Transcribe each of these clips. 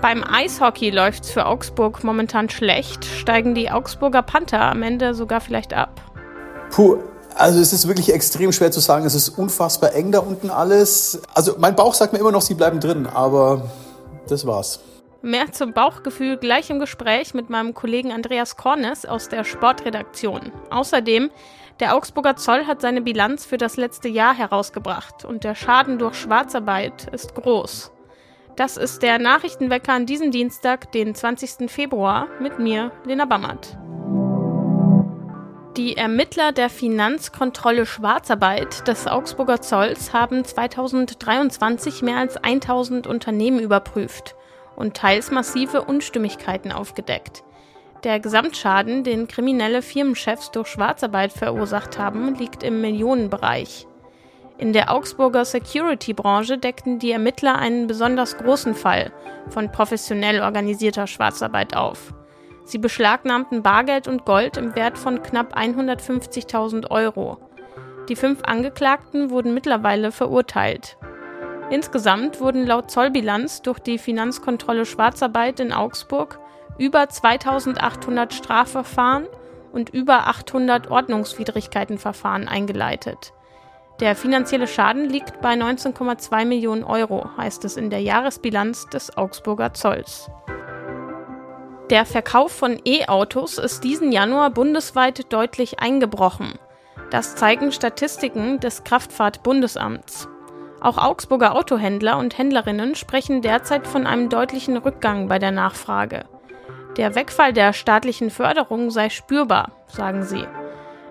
Beim Eishockey läuft es für Augsburg momentan schlecht. Steigen die Augsburger Panther am Ende sogar vielleicht ab? Puh, also es ist wirklich extrem schwer zu sagen. Es ist unfassbar eng da unten alles. Also mein Bauch sagt mir immer noch, sie bleiben drin, aber das war's. Mehr zum Bauchgefühl gleich im Gespräch mit meinem Kollegen Andreas Kornes aus der Sportredaktion. Außerdem, der Augsburger Zoll hat seine Bilanz für das letzte Jahr herausgebracht und der Schaden durch Schwarzarbeit ist groß. Das ist der Nachrichtenwecker an diesem Dienstag, den 20. Februar, mit mir, Lena Bammert. Die Ermittler der Finanzkontrolle Schwarzarbeit des Augsburger Zolls haben 2023 mehr als 1000 Unternehmen überprüft und teils massive Unstimmigkeiten aufgedeckt. Der Gesamtschaden, den kriminelle Firmenchefs durch Schwarzarbeit verursacht haben, liegt im Millionenbereich. In der Augsburger Security-Branche deckten die Ermittler einen besonders großen Fall von professionell organisierter Schwarzarbeit auf. Sie beschlagnahmten Bargeld und Gold im Wert von knapp 150.000 Euro. Die fünf Angeklagten wurden mittlerweile verurteilt. Insgesamt wurden laut Zollbilanz durch die Finanzkontrolle Schwarzarbeit in Augsburg über 2800 Strafverfahren und über 800 Ordnungswidrigkeitenverfahren eingeleitet. Der finanzielle Schaden liegt bei 19,2 Millionen Euro, heißt es in der Jahresbilanz des Augsburger Zolls. Der Verkauf von E-Autos ist diesen Januar bundesweit deutlich eingebrochen. Das zeigen Statistiken des Kraftfahrtbundesamts. Auch Augsburger Autohändler und Händlerinnen sprechen derzeit von einem deutlichen Rückgang bei der Nachfrage. Der Wegfall der staatlichen Förderung sei spürbar, sagen sie.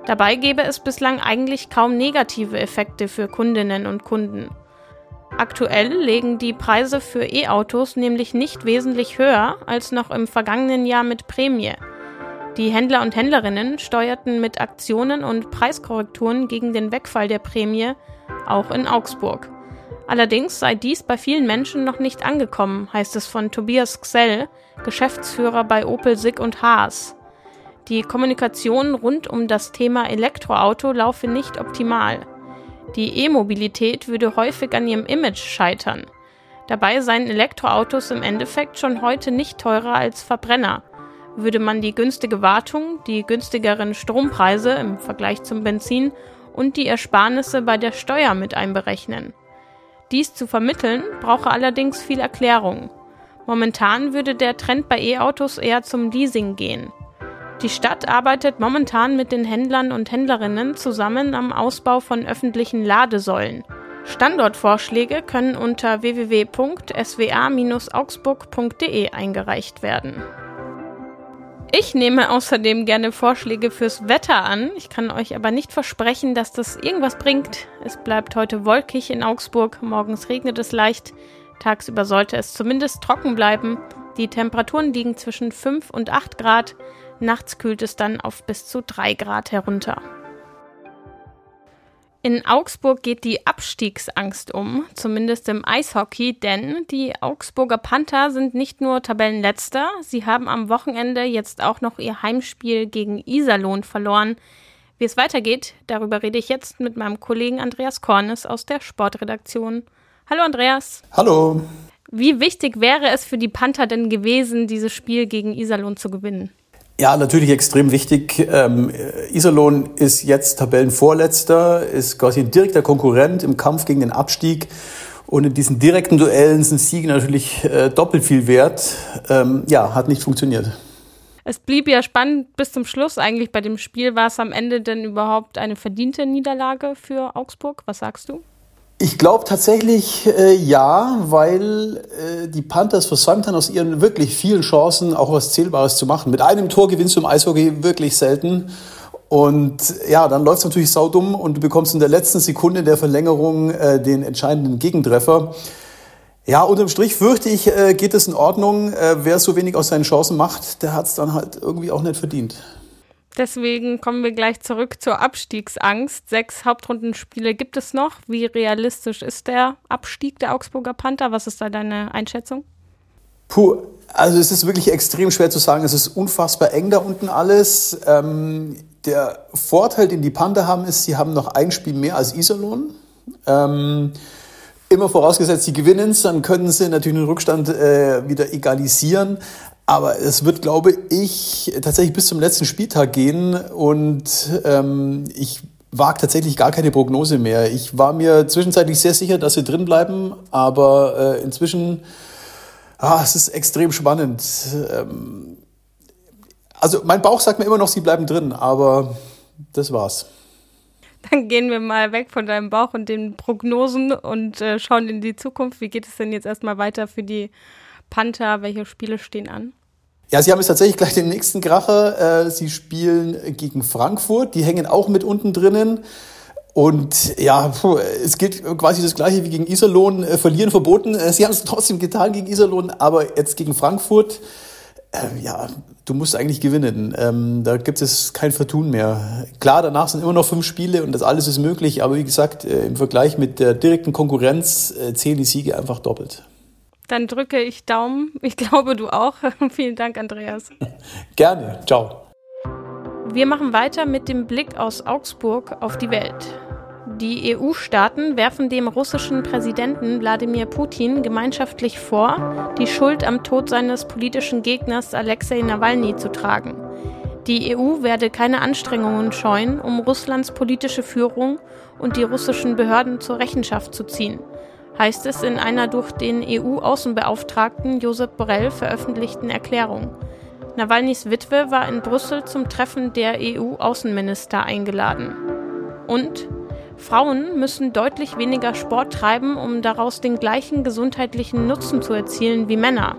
Dabei gäbe es bislang eigentlich kaum negative Effekte für Kundinnen und Kunden. Aktuell legen die Preise für E-Autos nämlich nicht wesentlich höher als noch im vergangenen Jahr mit Prämie. Die Händler und Händlerinnen steuerten mit Aktionen und Preiskorrekturen gegen den Wegfall der Prämie auch in Augsburg. Allerdings sei dies bei vielen Menschen noch nicht angekommen, heißt es von Tobias Xell, Geschäftsführer bei Opel Sig und Haas. Die Kommunikation rund um das Thema Elektroauto laufe nicht optimal. Die E-Mobilität würde häufig an ihrem Image scheitern. Dabei seien Elektroautos im Endeffekt schon heute nicht teurer als Verbrenner. Würde man die günstige Wartung, die günstigeren Strompreise im Vergleich zum Benzin und die Ersparnisse bei der Steuer mit einberechnen. Dies zu vermitteln, brauche allerdings viel Erklärung. Momentan würde der Trend bei E-Autos eher zum Leasing gehen. Die Stadt arbeitet momentan mit den Händlern und Händlerinnen zusammen am Ausbau von öffentlichen Ladesäulen. Standortvorschläge können unter www.swa-augsburg.de eingereicht werden. Ich nehme außerdem gerne Vorschläge fürs Wetter an. Ich kann euch aber nicht versprechen, dass das irgendwas bringt. Es bleibt heute wolkig in Augsburg, morgens regnet es leicht, tagsüber sollte es zumindest trocken bleiben. Die Temperaturen liegen zwischen 5 und 8 Grad, nachts kühlt es dann auf bis zu 3 Grad herunter. In Augsburg geht die Abstiegsangst um, zumindest im Eishockey, denn die Augsburger Panther sind nicht nur Tabellenletzter, sie haben am Wochenende jetzt auch noch ihr Heimspiel gegen Iserlohn verloren. Wie es weitergeht, darüber rede ich jetzt mit meinem Kollegen Andreas Kornes aus der Sportredaktion. Hallo Andreas. Hallo. Wie wichtig wäre es für die Panther denn gewesen, dieses Spiel gegen Iserlohn zu gewinnen? Ja, natürlich extrem wichtig. Ähm, Iserlohn ist jetzt Tabellenvorletzter, ist quasi ein direkter Konkurrent im Kampf gegen den Abstieg. Und in diesen direkten Duellen sind Siege natürlich äh, doppelt viel wert. Ähm, ja, hat nicht funktioniert. Es blieb ja spannend bis zum Schluss. Eigentlich bei dem Spiel war es am Ende denn überhaupt eine verdiente Niederlage für Augsburg? Was sagst du? Ich glaube tatsächlich äh, ja, weil äh, die Panthers versäumt haben, aus ihren wirklich vielen Chancen auch was Zählbares zu machen. Mit einem Tor gewinnst du im Eishockey wirklich selten. Und ja, dann läuft es natürlich saudumm und du bekommst in der letzten Sekunde der Verlängerung äh, den entscheidenden Gegentreffer. Ja, unterm Strich fürchte ich, äh, geht es in Ordnung. Äh, wer so wenig aus seinen Chancen macht, der hat es dann halt irgendwie auch nicht verdient. Deswegen kommen wir gleich zurück zur Abstiegsangst. Sechs Hauptrundenspiele gibt es noch. Wie realistisch ist der Abstieg der Augsburger Panther? Was ist da deine Einschätzung? Puh, also es ist wirklich extrem schwer zu sagen. Es ist unfassbar eng da unten alles. Ähm, der Vorteil, den die Panther haben, ist, sie haben noch ein Spiel mehr als Iserlohn. Ähm, Immer vorausgesetzt, sie gewinnen es, dann können sie natürlich den Rückstand äh, wieder egalisieren. Aber es wird, glaube ich, tatsächlich bis zum letzten Spieltag gehen und ähm, ich wage tatsächlich gar keine Prognose mehr. Ich war mir zwischenzeitlich sehr sicher, dass sie drin bleiben, aber äh, inzwischen, ah, es ist extrem spannend. Ähm, also mein Bauch sagt mir immer noch, sie bleiben drin, aber das war's. Dann gehen wir mal weg von deinem Bauch und den Prognosen und äh, schauen in die Zukunft. Wie geht es denn jetzt erstmal weiter für die Panther? Welche Spiele stehen an? Ja, sie haben jetzt tatsächlich gleich den nächsten Kracher. Äh, sie spielen gegen Frankfurt. Die hängen auch mit unten drinnen. Und ja, es gilt quasi das Gleiche wie gegen Iserlohn. Äh, verlieren verboten. Äh, sie haben es trotzdem getan gegen Iserlohn, aber jetzt gegen Frankfurt. Ja, du musst eigentlich gewinnen. Ähm, da gibt es kein Vertun mehr. Klar, danach sind immer noch fünf Spiele und das alles ist möglich, aber wie gesagt, im Vergleich mit der direkten Konkurrenz äh, zählen die Siege einfach doppelt. Dann drücke ich Daumen. Ich glaube, du auch. Vielen Dank, Andreas. Gerne. Ciao. Wir machen weiter mit dem Blick aus Augsburg auf die Welt. Die EU-Staaten werfen dem russischen Präsidenten Wladimir Putin gemeinschaftlich vor, die Schuld am Tod seines politischen Gegners Alexei Nawalny zu tragen. Die EU werde keine Anstrengungen scheuen, um Russlands politische Führung und die russischen Behörden zur Rechenschaft zu ziehen heißt es in einer durch den EU-Außenbeauftragten Josep Borrell veröffentlichten Erklärung. Nawalnys Witwe war in Brüssel zum Treffen der EU-Außenminister eingeladen. Und Frauen müssen deutlich weniger Sport treiben, um daraus den gleichen gesundheitlichen Nutzen zu erzielen wie Männer.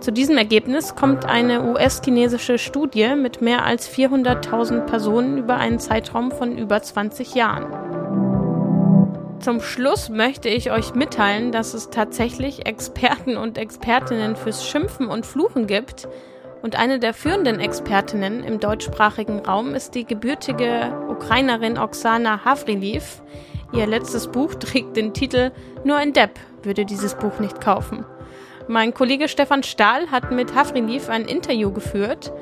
Zu diesem Ergebnis kommt eine US-chinesische Studie mit mehr als 400.000 Personen über einen Zeitraum von über 20 Jahren. Zum Schluss möchte ich euch mitteilen, dass es tatsächlich Experten und Expertinnen fürs Schimpfen und Fluchen gibt. Und eine der führenden Expertinnen im deutschsprachigen Raum ist die gebürtige Ukrainerin Oksana Havriliv. Ihr letztes Buch trägt den Titel Nur ein Depp würde dieses Buch nicht kaufen. Mein Kollege Stefan Stahl hat mit Havriliv ein Interview geführt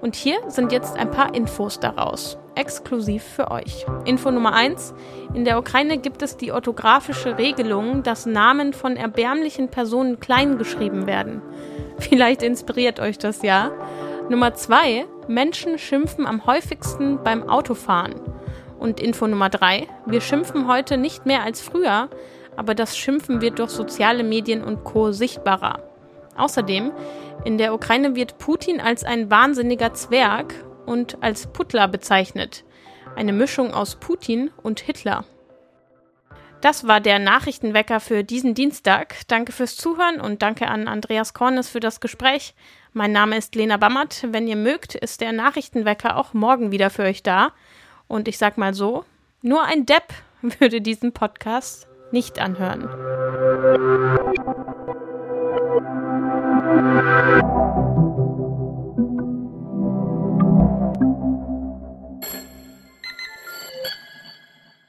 und hier sind jetzt ein paar Infos daraus, exklusiv für euch. Info Nummer 1. In der Ukraine gibt es die orthografische Regelung, dass Namen von erbärmlichen Personen klein geschrieben werden. Vielleicht inspiriert euch das ja. Nummer 2. Menschen schimpfen am häufigsten beim Autofahren. Und Info Nummer 3. Wir schimpfen heute nicht mehr als früher, aber das Schimpfen wird durch soziale Medien und Co. sichtbarer. Außerdem in der Ukraine wird Putin als ein wahnsinniger Zwerg und als Putler bezeichnet. Eine Mischung aus Putin und Hitler. Das war der Nachrichtenwecker für diesen Dienstag. Danke fürs Zuhören und danke an Andreas Kornes für das Gespräch. Mein Name ist Lena Bammert. Wenn ihr mögt, ist der Nachrichtenwecker auch morgen wieder für euch da. Und ich sag mal so, nur ein Depp würde diesen Podcast nicht anhören. You.